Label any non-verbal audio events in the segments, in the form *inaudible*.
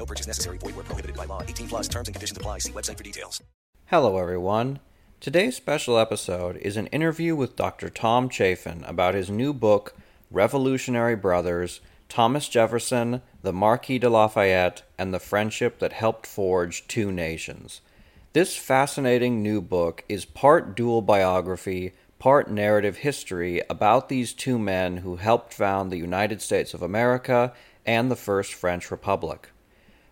No purchase necessary. Void where prohibited by law. 18 plus terms and conditions apply. See website for details. Hello, everyone. Today's special episode is an interview with Dr. Tom Chaffin about his new book, Revolutionary Brothers Thomas Jefferson, the Marquis de Lafayette, and the Friendship That Helped Forge Two Nations. This fascinating new book is part dual biography, part narrative history about these two men who helped found the United States of America and the First French Republic.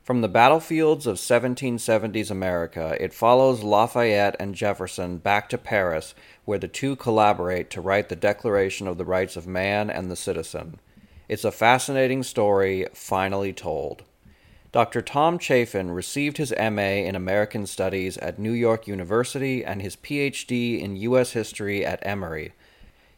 From the battlefields of 1770s America, it follows Lafayette and Jefferson back to Paris, where the two collaborate to write the Declaration of the Rights of Man and the Citizen. It's a fascinating story, finally told. Dr. Tom Chaffin received his MA in American Studies at New York University and his PhD in U.S. History at Emory.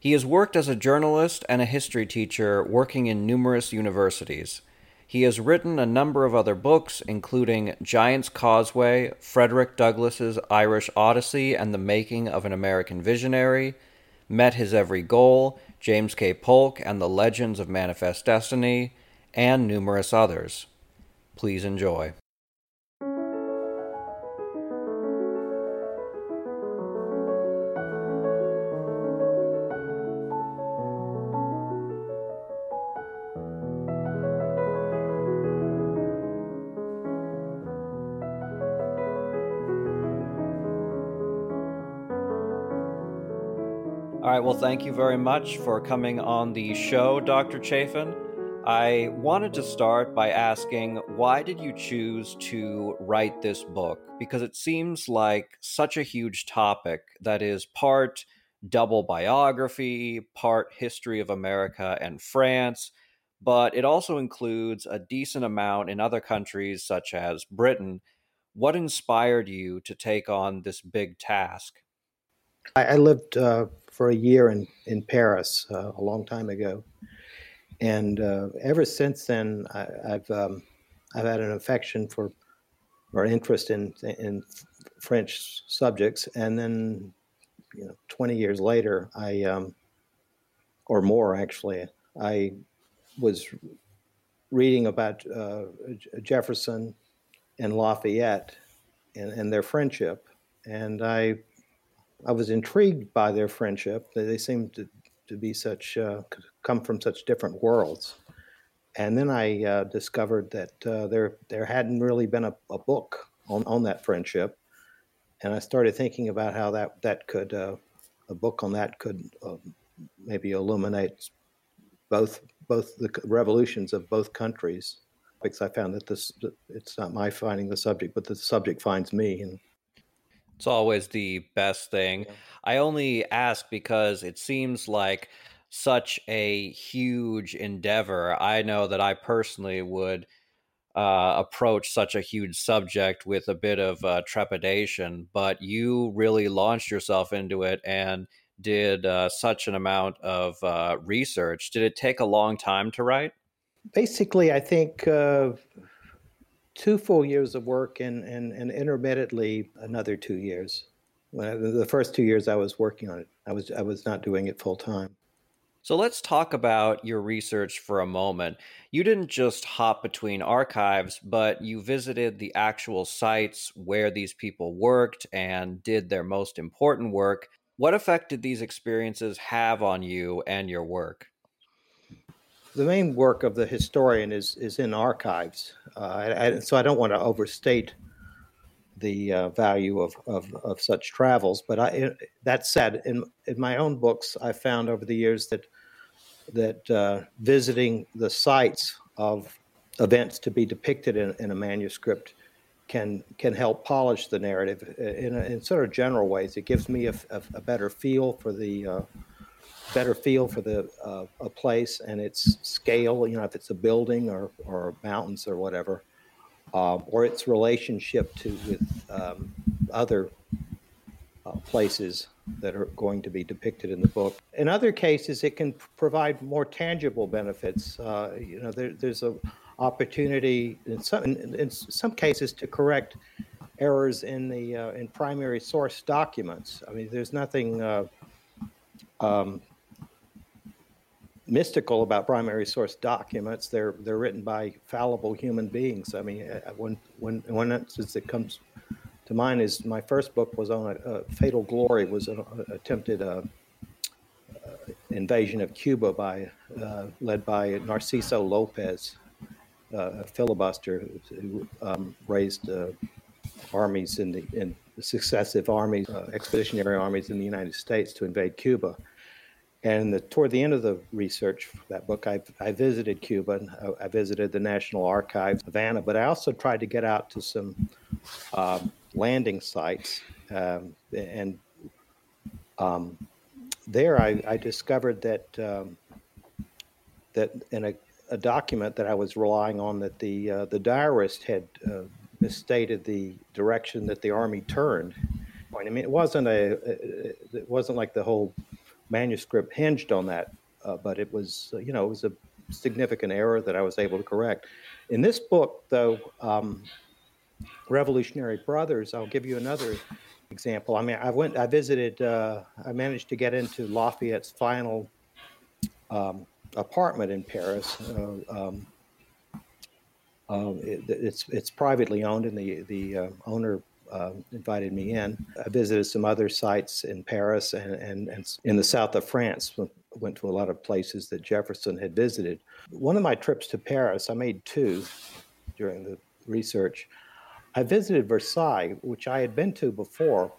He has worked as a journalist and a history teacher, working in numerous universities. He has written a number of other books, including Giant's Causeway, Frederick Douglass's Irish Odyssey and the Making of an American Visionary, Met His Every Goal, James K. Polk and the Legends of Manifest Destiny, and numerous others. Please enjoy. Right, well, thank you very much for coming on the show, Dr. Chaffin. I wanted to start by asking why did you choose to write this book? Because it seems like such a huge topic that is part double biography, part history of America and France, but it also includes a decent amount in other countries such as Britain. What inspired you to take on this big task? I, lived uh, for a year in in Paris uh, a long time ago, and uh, ever since then, I, have um, I've had an affection for or interest in in French subjects, and then you know, 20 years later, I um, or more actually, I was reading about uh, Jefferson and Lafayette and, and their friendship, and I I was intrigued by their friendship. They, they seemed to, to be such, uh, come from such different worlds. And then I uh, discovered that uh, there, there hadn't really been a, a, book on, on that friendship. And I started thinking about how that, that could, uh, a book on that could um, maybe illuminate both, both the revolutions of both countries. Because I found that this, it's not my finding the subject, but the subject finds me. And it's always the best thing. Yeah. I only ask because it seems like such a huge endeavor. I know that I personally would uh, approach such a huge subject with a bit of uh, trepidation, but you really launched yourself into it and did uh, such an amount of uh, research. Did it take a long time to write? Basically, I think uh, two full years of work and, and, and intermittently another two years. When the first two years I was working on it, I was I was not doing it full time. So let's talk about your research for a moment. You didn't just hop between archives, but you visited the actual sites where these people worked and did their most important work. What effect did these experiences have on you and your work? The main work of the historian is is in archives, uh, I, so I don't want to overstate the uh, value of, of, of such travels. But I, that said, in in my own books, I found over the years that that uh, visiting the sites of events to be depicted in, in a manuscript can can help polish the narrative in, a, in sort of general ways. It gives me a, a, a better feel for the uh, better feel for the uh, a place and its scale. You know, if it's a building or or mountains or whatever. um, or its relationship to with um, other uh, places that are going to be depicted in the book. In other cases, it can provide more tangible benefits. Uh, you know, there, there's a opportunity in some in, in, some cases to correct errors in the uh, in primary source documents. I mean, there's nothing uh, um, mystical about primary source documents. They're they're written by fallible human beings. I mean, uh, when when one instance that comes to mind is my first book was on a, a fatal glory was an attempted uh, uh, invasion of Cuba by uh, led by Narciso Lopez, uh, a filibuster who um, raised uh, armies in the in successive armies, expeditionary armies in the United States to invade Cuba and the, toward the end of the research for that book, I, I visited Cuba I, I, visited the National Archives, Havana, but I also tried to get out to some uh, landing sites. Um, and um, there I, I, discovered that, um, that in a, a, document that I was relying on, that the, uh, the diarist had uh, misstated the direction that the Army turned. I mean, it wasn't a, it wasn't like the whole manuscript hinged on that, uh, but it was, uh, you know, it was a significant error that I was able to correct. In this book, though, um, Revolutionary Brothers, I'll give you another example. I mean, I went, I visited, uh, I managed to get into Lafayette's final um, apartment in Paris. Uh, um, uh, it, it's it's privately owned, and the the uh, owner uh, invited me in. I visited some other sites in Paris and, and, and in the south of France. Went to a lot of places that Jefferson had visited. One of my trips to Paris, I made two during the research. I visited Versailles, which I had been to before.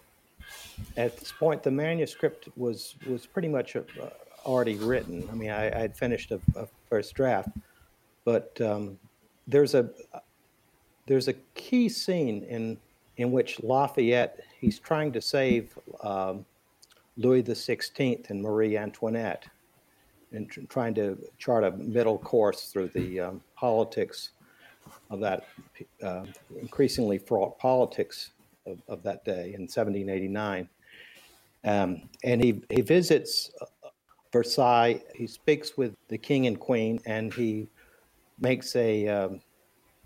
At this point, the manuscript was was pretty much uh, already written. I mean, I, I had finished a, a, first draft, but um, there's a there's a key scene in in which Lafayette he's trying to save um, Louis XVI and Marie Antoinette, and tr- trying to chart a middle course through the um, politics of that uh, increasingly fraught politics of, of, that day in 1789. Um, and he, he visits uh, Versailles. He speaks with the king and queen, and he makes a um,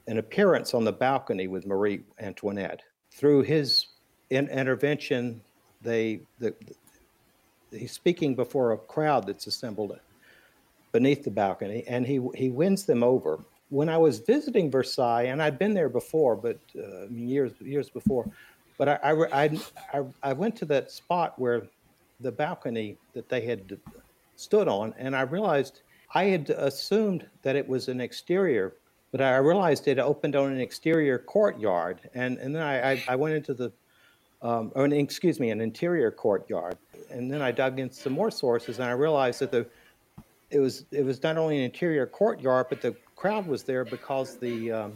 an appearance on the balcony with Marie Antoinette through his in- intervention, they the, the, he's speaking before a crowd that's assembled beneath the balcony, and he he wins them over. When I was visiting Versailles, and I'd been there before, but uh, years years before, but I, I, I, I went to that spot where the balcony that they had stood on, and I realized I had assumed that it was an exterior but I realized it opened on an exterior courtyard, and and then I I, I went into the um, or an, excuse me, an interior courtyard, and then I dug into some more sources, and I realized that the it was it was not only an interior courtyard, but the crowd was there because the um,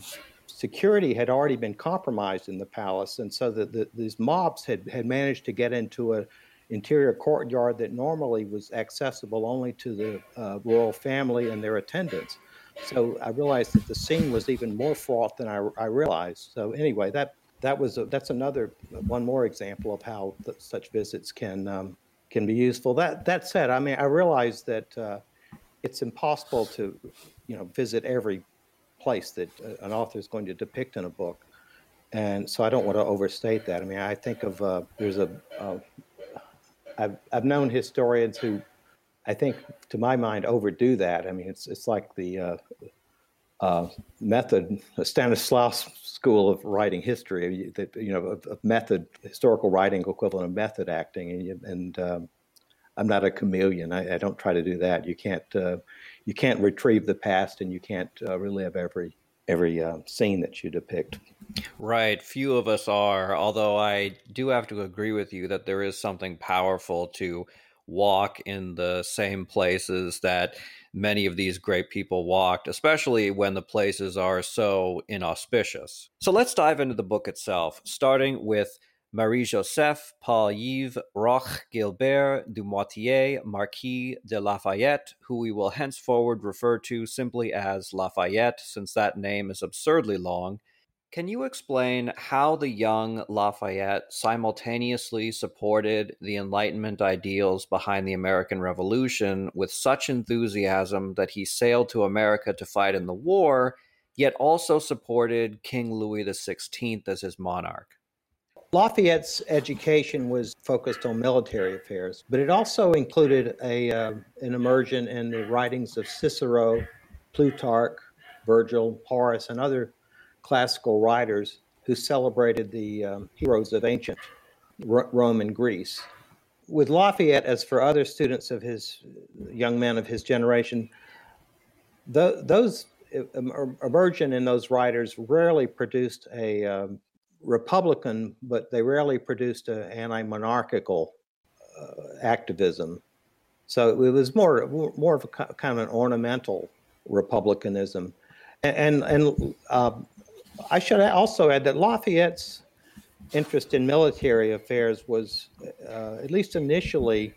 security had already been compromised in the palace, and so that the, these mobs had had managed to get into an interior courtyard that normally was accessible only to the uh, royal family and their attendants. So I realized that the scene was even more fraught than I, I realized. So anyway, that that was a, that's another one more example of how the, such visits can um, can be useful. That that said, I mean, I realize that uh, it's impossible to you know visit every place that uh, an author is going to depict in a book, and so I don't want to overstate that. I mean, I think of uh, there's a have uh, I've known historians who I think, to my mind, overdo that. I mean, it's it's like the uh, uh, method Stanislavski school of writing history, that you know, of, of, method historical writing equivalent of method acting, and, and um, I'm not a chameleon. I, I, don't try to do that. You can't uh, you can't retrieve the past, and you can't uh, relive every every uh, scene that you depict. Right. Few of us are, although I do have to agree with you that there is something powerful to walk in the same places that many of these great people walked, especially when the places are so inauspicious. So let's dive into the book itself, starting with Marie Joseph Paul Yves Roch Gilbert du Motier, Marquis de Lafayette, who we will henceforward refer to simply as Lafayette, since that name is absurdly long. Can you explain how the young Lafayette simultaneously supported the Enlightenment ideals behind the American Revolution with such enthusiasm that he sailed to America to fight in the war, yet also supported King Louis XVI as his monarch? Lafayette's education was focused on military affairs, but it also included a, uh, an immersion in the writings of Cicero, Plutarch, Virgil, Horace, and other classical writers who celebrated the um, heroes of ancient R- Rome and Greece. With Lafayette, as for other students of his young men of his generation, those immersion in those writers rarely produced a um, Republican, but they rarely produced an anti-monarchical uh, activism. So it was more more of a kind of an ornamental republicanism, and and, and uh, I should also add that Lafayette's interest in military affairs was, uh, at least initially,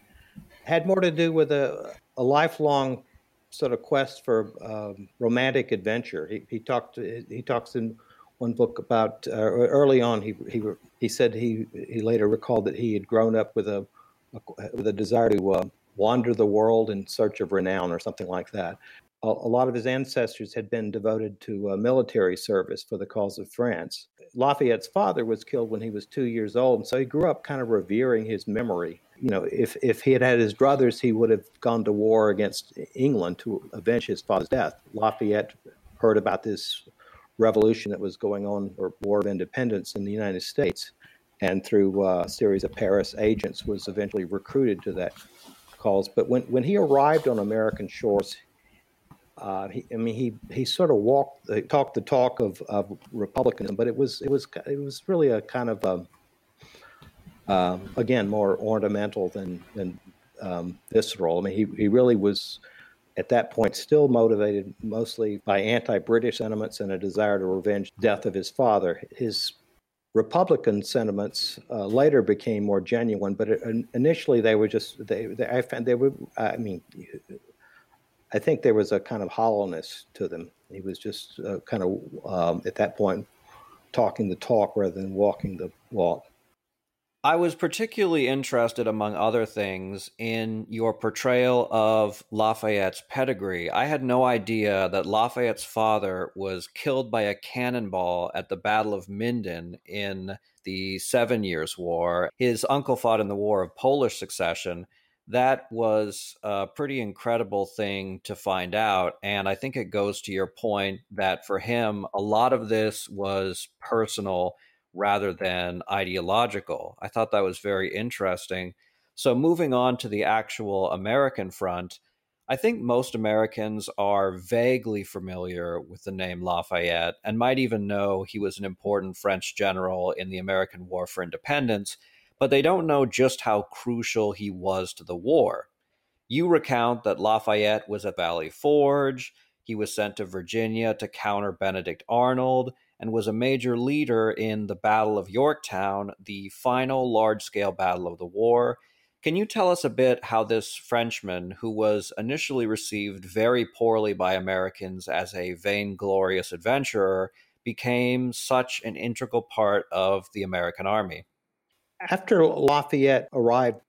had more to do with a, a lifelong sort of quest for um, romantic adventure. He, he talked. He talks in one book about uh, early on. He he he said he he later recalled that he had grown up with a, a with a desire to uh, wander the world in search of renown or something like that a, lot of his ancestors had been devoted to uh, military service for the cause of France. Lafayette's father was killed when he was two years old, and so he grew up kind of revering his memory. You know, if, if he had had his brothers, he would have gone to war against England to avenge his father's death. Lafayette heard about this revolution that was going on, or War of Independence in the United States, and through uh, a series of Paris agents was eventually recruited to that cause. But when, when he arrived on American shores, uh, he, I mean, he he sort of walked, uh, talked the talk of, of republicanism, but it was it was it was really a kind of a, um, again more ornamental than than um, visceral. I mean, he he really was at that point still motivated mostly by anti-British sentiments and a desire to revenge death of his father. His Republican sentiments uh, later became more genuine, but it, initially they were just they, they I found they were I mean I think there was a kind of hollowness to them. He was just uh, kind of um, at that point talking the talk rather than walking the walk. I was particularly interested, among other things, in your portrayal of Lafayette's pedigree. I had no idea that Lafayette's father was killed by a cannonball at the Battle of Minden in the Seven Years' War. His uncle fought in the War of Polish Succession that was a pretty incredible thing to find out. And I think it goes to your point that for him, a lot of this was personal rather than ideological. I thought that was very interesting. So, moving on to the actual American front, I think most Americans are vaguely familiar with the name Lafayette and might even know he was an important French general in the American War for Independence but they don't know just how crucial he was to the war. You recount that Lafayette was at Valley Forge, he was sent to Virginia to counter Benedict Arnold, and was a major leader in the Battle of Yorktown, the final large scale battle of the war. Can you tell us a bit how this Frenchman, who was initially received very poorly by Americans as a vainglorious adventurer, became such an integral part of the American army? After Lafayette arrived,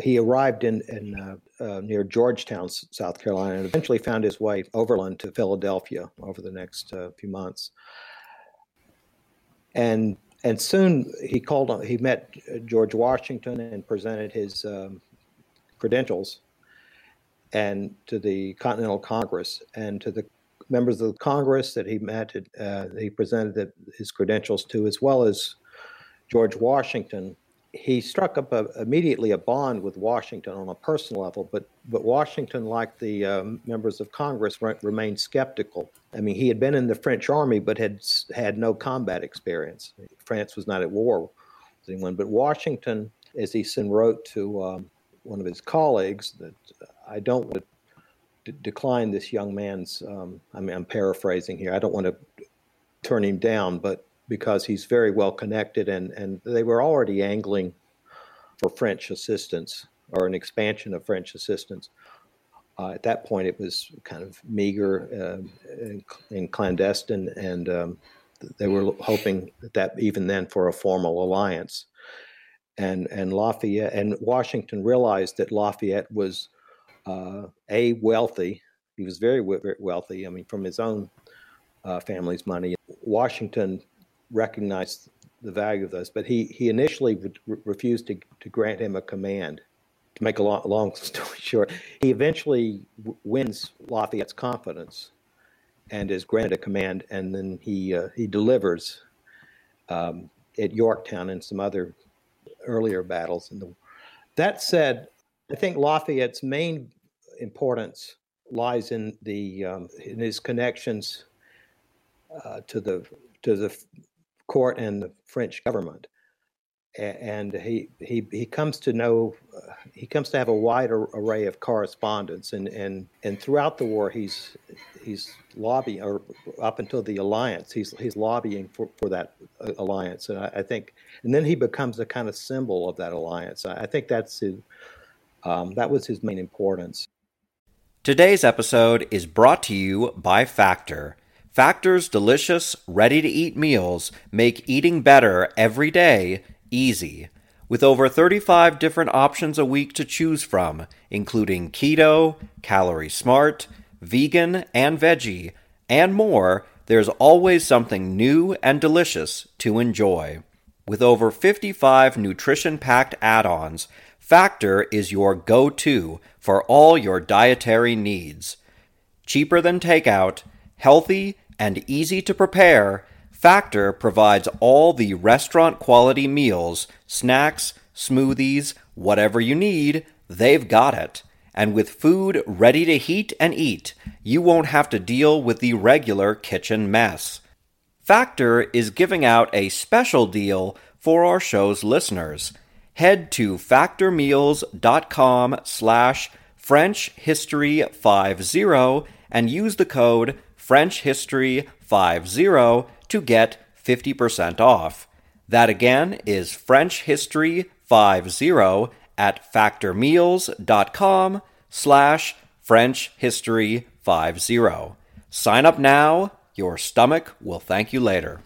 he arrived in, in uh, uh, near Georgetown, South Carolina, and eventually found his way overland to Philadelphia over the next uh, few months. And and soon he called. He met George Washington and presented his um, credentials, and to the Continental Congress and to the members of the Congress that he met. Uh, he presented his credentials to, as well as George Washington he struck up a, immediately a bond with Washington on a personal level, but but Washington, like the um, members of Congress, re- remained skeptical. I mean, he had been in the French army, but had had no combat experience. France was not at war with anyone. But Washington, as he soon wrote to um, one of his colleagues, that I don't want to d- decline this young man's. Um, I mean, I'm paraphrasing here. I don't want to turn him down, but because he's very well connected, and, and they were already angling for French assistance or an expansion of French assistance. Uh, at that point, it was kind of meager uh, and, and, clandestine, and um, they were hoping that even then for a formal alliance. And and Lafayette and Washington realized that Lafayette was uh, a wealthy. He was very, very wealthy. I mean, from his own uh, family's money. Washington recognized the value of those, but he he initially re- refused to to grant him a command. To make a long, long story *laughs* short, he eventually w- wins Lafayette's confidence and is granted a command, and then he uh, he delivers um, at Yorktown and some other earlier battles. In the, that said, I think Lafayette's main importance lies in the um, in his connections uh, to the to the court and the French government and he he he comes to know uh, he comes to have a wide array of correspondence and and and throughout the war he's he's lobbying or up until the alliance he's he's lobbying for, for that uh, alliance and I, I think and then he becomes a kind of symbol of that alliance. I, I think that's his um, that was his main importance. Today's episode is brought to you by Factor Factor's delicious, ready to eat meals make eating better every day easy. With over 35 different options a week to choose from, including keto, calorie smart, vegan, and veggie, and more, there's always something new and delicious to enjoy. With over 55 nutrition packed add ons, Factor is your go to for all your dietary needs. Cheaper than takeout, healthy, and easy to prepare, Factor provides all the restaurant quality meals, snacks, smoothies, whatever you need, they've got it. And with food ready to heat and eat, you won't have to deal with the regular kitchen mess. Factor is giving out a special deal for our show's listeners. Head to factormeals.com slash FrenchHistory50 and use the code FrenchHistory50 to get 50% off. That again is French History 50 at factormeals.com slash French History 50. Sign up now. Your stomach will thank you later.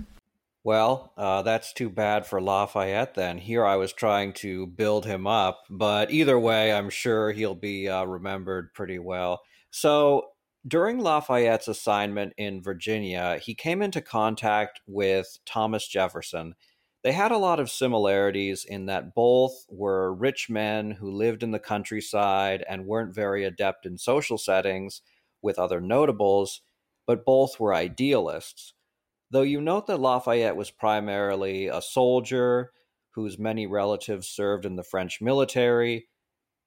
Well, uh, that's too bad for Lafayette then. Here I was trying to build him up, but either way, I'm sure he'll be uh, remembered pretty well. So during Lafayette's assignment in Virginia, he came into contact with Thomas Jefferson. They had a lot of similarities in that both were rich men who lived in the countryside and weren't very adept in social settings with other notables, but both were idealists. Though you note that Lafayette was primarily a soldier whose many relatives served in the French military,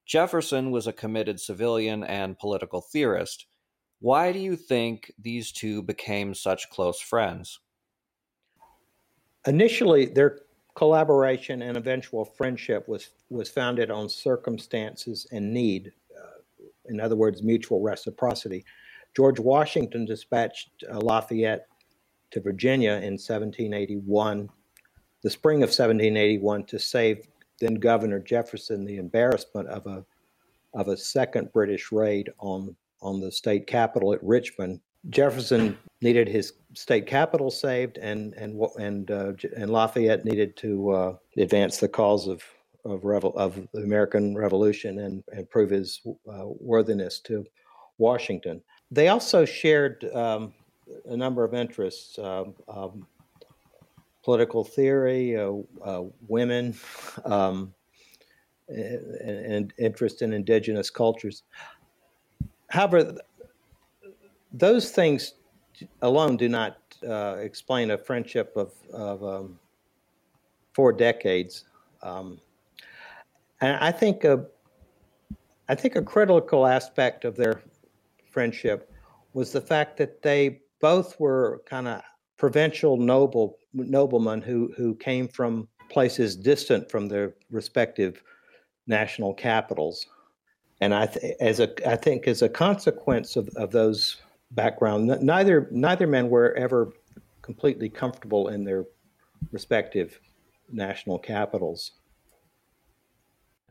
Jefferson was a committed civilian and political theorist. Why do you think these two became such close friends? Initially, their collaboration and eventual friendship was, was founded on circumstances and need. Uh, in other words, mutual reciprocity. George Washington dispatched uh, Lafayette to Virginia in 1781, the spring of 1781, to save then Governor Jefferson the embarrassment of a of a second British raid on on the state capitol at Richmond. Jefferson needed his state capital saved, and and and uh, and Lafayette needed to uh, advance the cause of of, of the American Revolution and and prove his uh, worthiness to Washington. They also shared um, a number of interests. Um, um, political theory, uh, uh, women, *laughs* um, and, and interest in indigenous cultures. However, those things alone do not uh, explain a friendship of, of um, four decades. Um, and I think a, I think a critical aspect of their friendship was the fact that they both were kind of provincial noble noblemen who who came from places distant from their respective national capitals and I, th- as a, I think, as a consequence of, of those background, neither neither men were ever completely comfortable in their respective national capitals.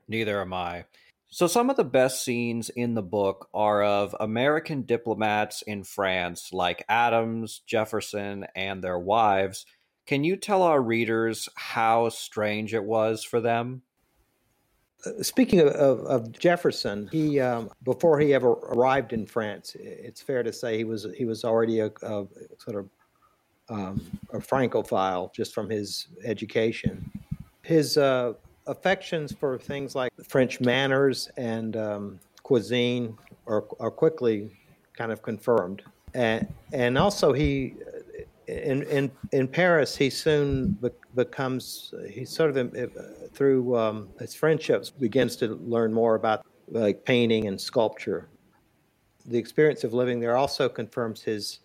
Neither am I. So, some of the best scenes in the book are of American diplomats in France, like Adams, Jefferson, and their wives. Can you tell our readers how strange it was for them? Speaking of, of, of Jefferson, he um, before he ever arrived in France, it's fair to say he was he was already a, a sort of um, a Francophile just from his education. His uh, affections for things like French manners and um, cuisine are, are quickly kind of confirmed. And, and also, he in, in, in Paris, he soon becomes, he sort of, uh, through um, his friendships, begins to learn more about like painting and sculpture. The experience of living there also confirms his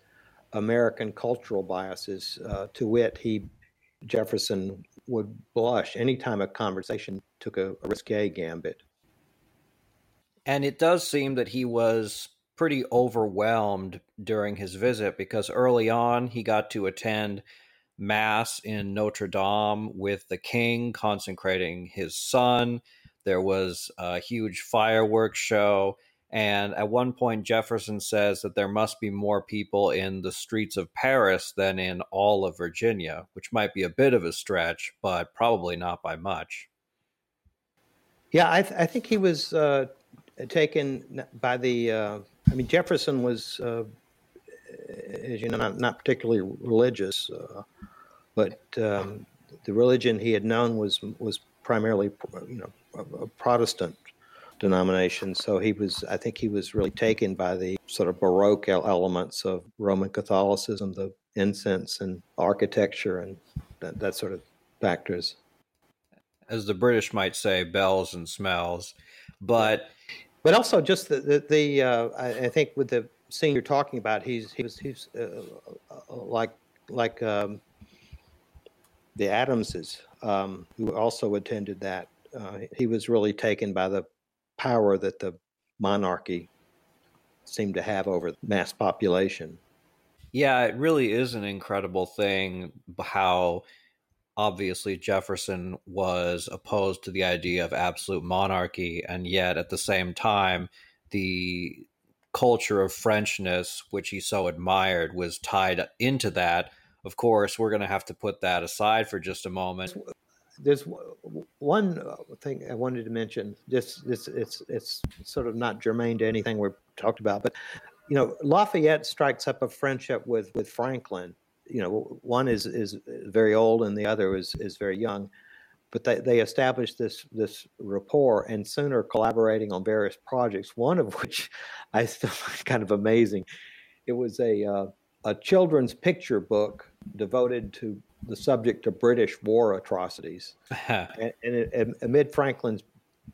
American cultural biases. Uh, to wit, he Jefferson would blush anytime a conversation took a, a risque gambit. And it does seem that he was pretty overwhelmed during his visit because early on he got to attend mass in Notre Dame with the king consecrating his son. There was a huge fireworks show. And at one point, Jefferson says that there must be more people in the streets of Paris than in all of Virginia, which might be a bit of a stretch, but probably not by much. Yeah, I, th- I think he was uh, taken by the. Uh, I mean, Jefferson was, uh, as you know, not, not particularly religious, uh, but um, the religion he had known was was primarily, you know, a, a Protestant denomination. So he was, I think he was really taken by the sort of Baroque elements of Roman Catholicism, the incense and architecture and that, that sort of factors. As the British might say, bells and smells. But but also just the the, the uh, I, I, think with the scene you're talking about, he's he was he's uh, uh, like like um, the Adamses um, who also attended that. Uh, he was really taken by the power that the monarchy seemed to have over mass population. Yeah, it really is an incredible thing how obviously Jefferson was opposed to the idea of absolute monarchy, and yet at the same time, the culture of Frenchness, which he so admired, was tied into that. Of course, we're going to have to put that aside for just a moment there's one uh, thing I wanted to mention. This, this, it's, it's sort of not germane to anything we've talked about, but you know, Lafayette strikes up a friendship with with Franklin. You know, one is is very old and the other is is very young, but they they establish this this rapport and soon are collaborating on various projects. One of which *laughs* I still find kind of amazing. It was a uh, a children's picture book devoted to the subject of British war atrocities. *laughs* and, and, it, and, amid Franklin's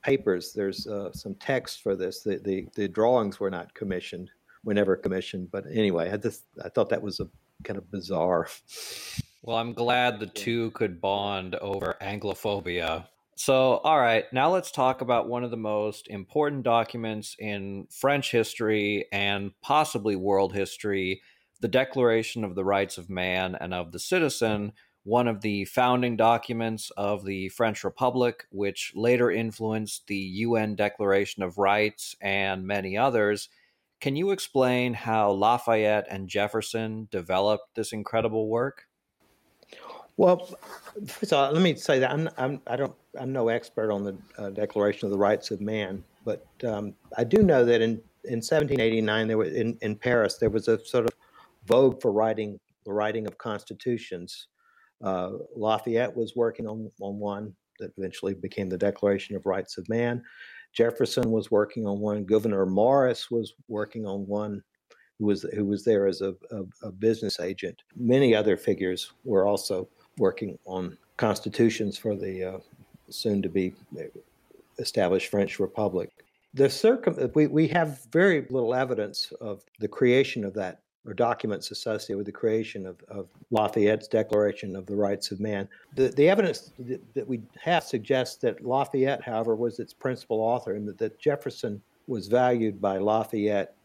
papers, there's uh, some text for this. The, the, the drawings were not commissioned, were never commissioned. But anyway, I just I thought that was a kind of bizarre. *laughs* Well, I'm glad the two could bond over Anglophobia. So, all right, now let's talk about one of the most important documents in French history and possibly world history the Declaration of the Rights of Man and of the Citizen, one of the founding documents of the French Republic, which later influenced the UN Declaration of Rights and many others. Can you explain how Lafayette and Jefferson developed this incredible work? Well, first of all, let me say that I'm, I'm I don't I'm no expert on the uh, Declaration of the Rights of Man, but um, I do know that in in 1789 there was in, in Paris there was a sort of vogue for writing the writing of constitutions. Uh, Lafayette was working on, on one that eventually became the Declaration of Rights of Man. Jefferson was working on one. Gouverneur Morris was working on one who was who was there as a, a, a business agent. Many other figures were also working on constitutions for the uh, soon to be established French Republic. The circum we, we have very little evidence of the creation of that or documents associated with the creation of, of Lafayette's Declaration of the Rights of Man. The, the evidence that, that we have suggests that Lafayette, however, was its principal author and that, that Jefferson was valued by Lafayette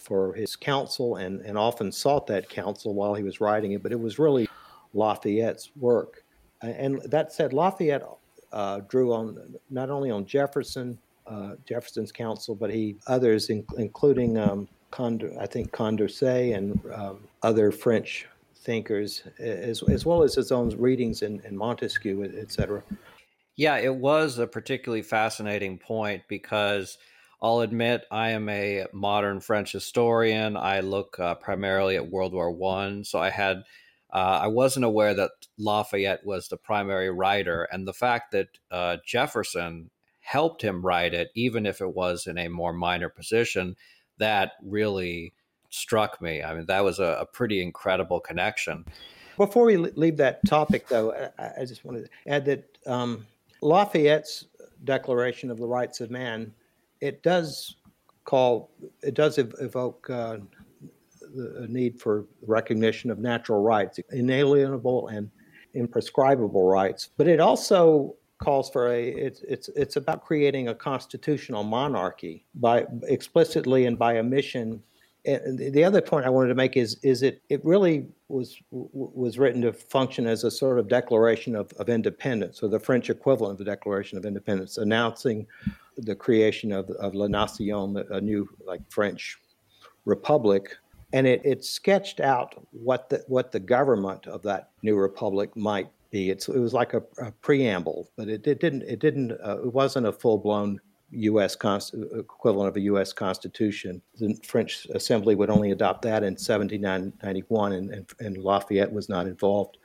for his counsel and, and often sought that counsel while he was writing it, but it was really Lafayette's work. And that said, Lafayette uh, drew on not only on Jefferson, uh, Jefferson's counsel, but he others, in, including um, Condor, I think Condorcet and um, other French thinkers, as, as well as his own readings in, in Montesquieu, et cetera. Yeah, it was a particularly fascinating point because I'll admit I am a modern French historian. I look uh, primarily at World War One, so I had uh, I wasn't aware that Lafayette was the primary writer, and the fact that uh, Jefferson helped him write it, even if it was in a more minor position, that really struck me. I mean, that was a, a pretty incredible connection. Before we leave that topic, though, I, I just wanted to add that um, Lafayette's Declaration of the Rights of Man it does call it does evoke uh, the need for recognition of natural rights, inalienable and imprescribable rights. But it also calls for a it's it's it's about creating a constitutional monarchy by explicitly and by omission. And the other point I wanted to make is is it it really was was written to function as a sort of declaration of, of independence, or the French equivalent of the Declaration of Independence, announcing the creation of, of La Nation, a new like French republic, and it, it sketched out what the what the government of that new republic might be. It's, it was like a, a preamble, but it, it didn't it didn't uh, it wasn't a full blown U.S. Equivalent of a U.S. Constitution. The French Assembly would only adopt that in 1791, and, and, and Lafayette was not involved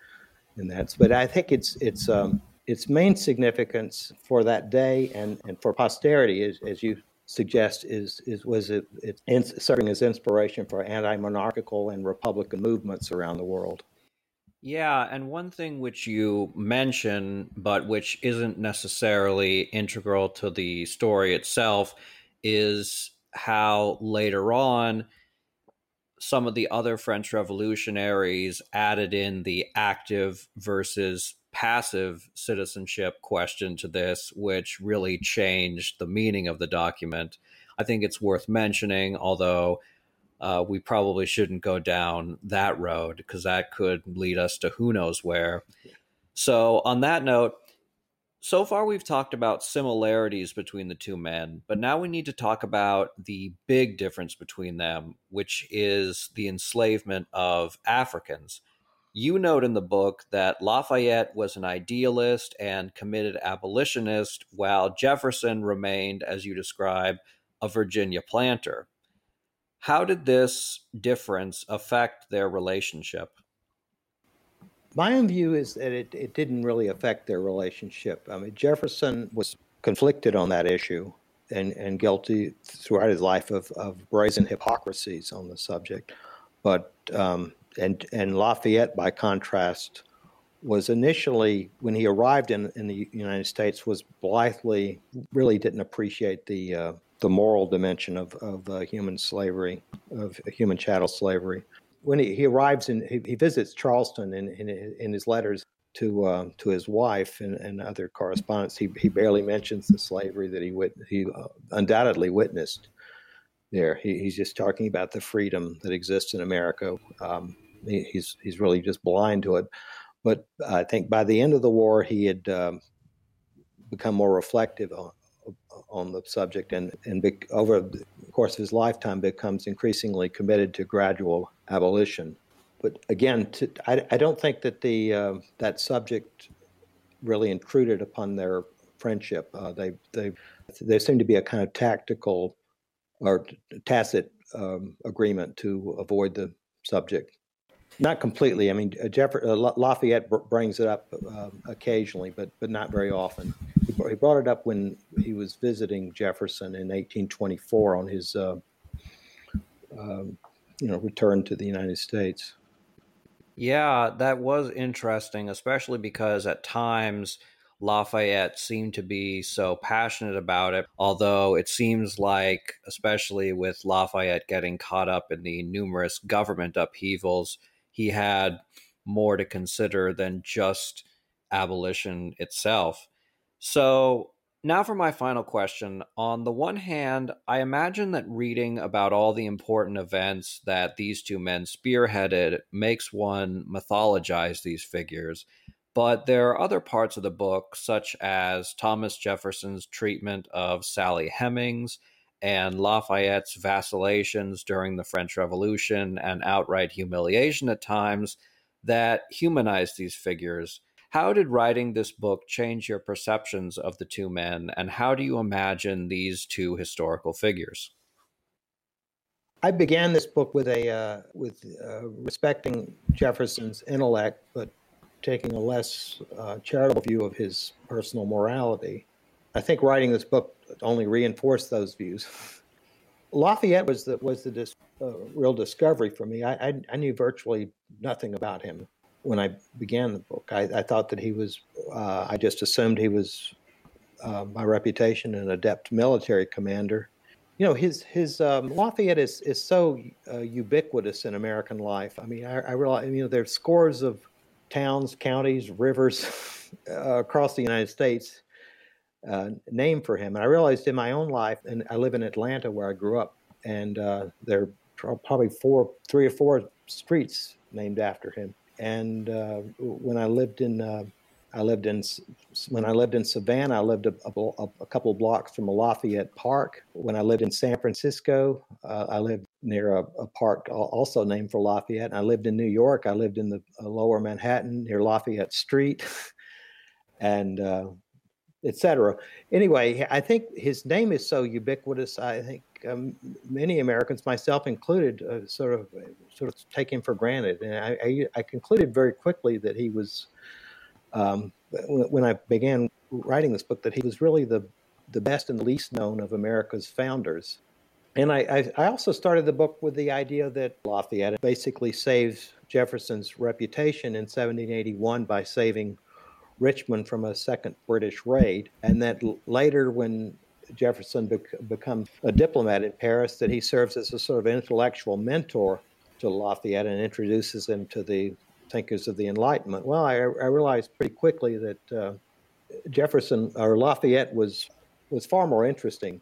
in that. But I think it's it's um, its main significance for that day and, and for posterity, is, as you suggest, is, is was it, it serving as inspiration for anti-monarchical and republican movements around the world. Yeah, and one thing which you mention, but which isn't necessarily integral to the story itself, is how later on some of the other French revolutionaries added in the active versus passive citizenship question to this, which really changed the meaning of the document. I think it's worth mentioning, although uh, we probably shouldn't go down that road because that could lead us to who knows where. So, on that note, so far we've talked about similarities between the two men, but now we need to talk about the big difference between them, which is the enslavement of Africans. You note in the book that Lafayette was an idealist and committed abolitionist, while Jefferson remained, as you describe, a Virginia planter. How did this difference affect their relationship? My own view is that it, it didn't really affect their relationship. I mean, Jefferson was conflicted on that issue and, and guilty throughout his life of, of brazen hypocrisies on the subject. But um, and and Lafayette, by contrast, was initially when he arrived in in the United States was blithely really didn't appreciate the uh, the moral dimension of of uh, human slavery of human chattel slavery. When he, he arrives and he, he, visits Charleston in, in, in his letters to uh, to his wife and, and other correspondence, he, he barely mentions the slavery that he wit- he uh, undoubtedly witnessed there. He, he's just talking about the freedom that exists in America. Um, he's he's really just blind to it. But I think by the end of the war, he had um, become more reflective on, on the subject, and and be, over the course of his lifetime, becomes increasingly committed to gradual abolition. But again, to, I, I, don't think that the uh, that subject really intruded upon their friendship. Uh, they they there seemed to be a kind of tactical or tacit um, agreement to avoid the subject. Not completely. I mean, uh, Jeff, uh, Lafayette brings it up um, occasionally, but but not very often. He, brought it up when he was visiting Jefferson in 1824 on his, uh, um, you know, return to the United States. Yeah, that was interesting, especially because at times Lafayette seemed to be so passionate about it. Although it seems like, especially with Lafayette getting caught up in the numerous government upheavals he had more to consider than just abolition itself. So, now for my final question. On the one hand, I imagine that reading about all the important events that these two men spearheaded makes one mythologize these figures. But there are other parts of the book, such as Thomas Jefferson's treatment of Sally Hemings and Lafayette's vacillations during the French Revolution and outright humiliation at times, that humanize these figures. How did writing this book change your perceptions of the two men, and how do you imagine these two historical figures? I began this book with a uh, with uh, respecting Jefferson's intellect, but taking a less uh, charitable view of his personal morality. I think writing this book only reinforced those views. Lafayette was the was the dis, uh, real discovery for me. I, I, I knew virtually nothing about him when I began the book. I, I thought that he was. Uh, I just assumed he was uh, by reputation an adept military commander you know his his um, Lafayette is is so uh, ubiquitous in American life. I mean, I, I realize you know there's scores of towns, counties, rivers *laughs* uh, across the United States uh, named for him. And I realized in my own life, and I live in Atlanta where I grew up, and uh, there are probably four, three or four streets named after him. And uh, when I lived in uh, I lived in when I lived in Savannah. I lived a, a, a couple blocks from Lafayette Park. When I lived in San Francisco, uh, I lived near a, a, park also named for Lafayette. And I lived in New York. I lived in the uh, Lower Manhattan near Lafayette Street, *laughs* and uh, etc. Anyway, I think his name is so ubiquitous. I think um, many Americans, myself included, uh, sort of sort of take him for granted. And I, I, I concluded very quickly that he was um, when I began writing this book that he was really the the best and least known of America's founders. And I, I, I also started the book with the idea that Lafayette basically saves Jefferson's reputation in 1781 by saving Richmond from a second British raid, and that later, when Jefferson bec- becomes a diplomat in Paris, that he serves as a sort of intellectual mentor to Lafayette and introduces him to the thinkers of the Enlightenment. Well, I, I realized pretty quickly that uh, Jefferson or Lafayette was was far more interesting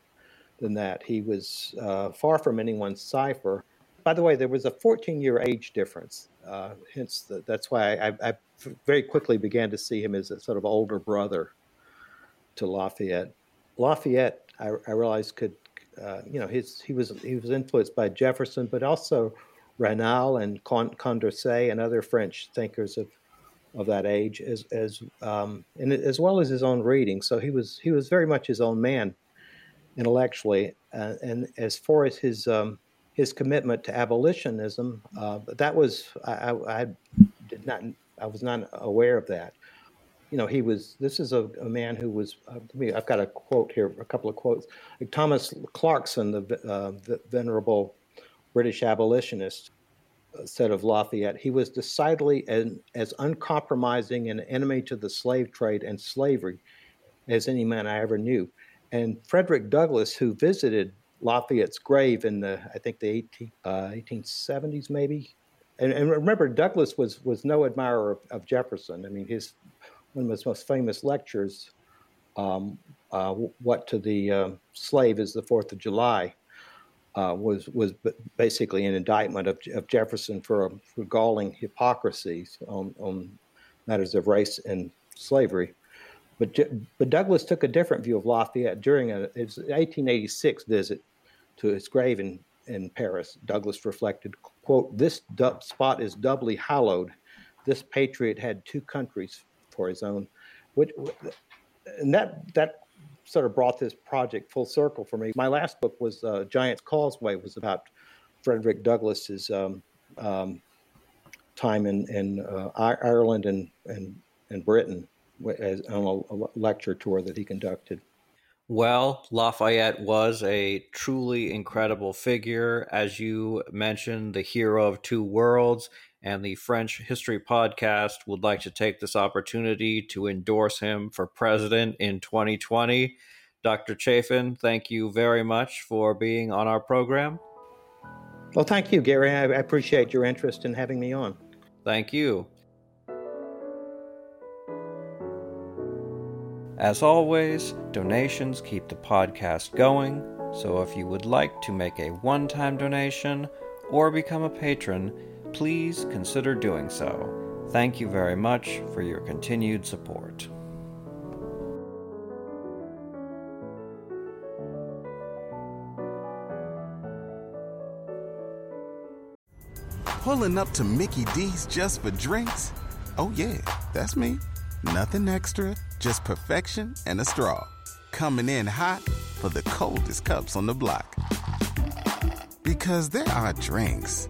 than that. He was uh, far from anyone's cipher. By the way, there was a 14 year age difference. Uh, hence, the, that's why I, I, very quickly began to see him as a sort of older brother to Lafayette. Lafayette, I, I realized, could uh, you know his he was he was influenced by Jefferson, but also Raynal and Condorcet and other French thinkers of of that age, as as um, and as well as his own reading. So he was he was very much his own man intellectually, uh, and as far as his um, his commitment to abolitionism, uh, that was I, I, I, did not I was not aware of that. You know, he was. This is a, a man who was. Uh, I've got a quote here, a couple of quotes. Like Thomas Clarkson, the, uh, the venerable British abolitionist, uh, said of Lafayette, he was decidedly an, as uncompromising an enemy to the slave trade and slavery as any man I ever knew. And Frederick Douglass, who visited Lafayette's grave in the, I think the 18, uh, 1870s maybe, and, and, remember Douglass was was no admirer of, of, Jefferson. I mean, his one of his most famous lectures, um, uh, "What to the uh, Slave is the Fourth of July," uh, was was basically an indictment of, of Jefferson for, for galling hypocrisies on, on matters of race and slavery. But, but Douglass took a different view of Lafayette during a, his 1886 visit to his grave in, in Paris. Douglass reflected, quote, this spot is doubly hallowed. This patriot had two countries for his own. Which, and that, that sort of brought this project full circle for me. My last book was uh, Giant's Causeway, was about Frederick Douglass's um, um, time in, in uh, Ireland and, and, and Britain as, on a, lecture tour that he conducted. Well, Lafayette was a truly incredible figure. As you mentioned, the hero of two worlds, and the French History Podcast would like to take this opportunity to endorse him for president in 2020. Dr. Chaffin, thank you very much for being on our program. Well, thank you, Gary. I appreciate your interest in having me on. Thank you. As always, donations keep the podcast going, so if you would like to make a one time donation or become a patron, please consider doing so. Thank you very much for your continued support. Pulling up to Mickey D's just for drinks? Oh, yeah, that's me. Nothing extra, just perfection and a straw. Coming in hot for the coldest cups on the block. Because there are drinks,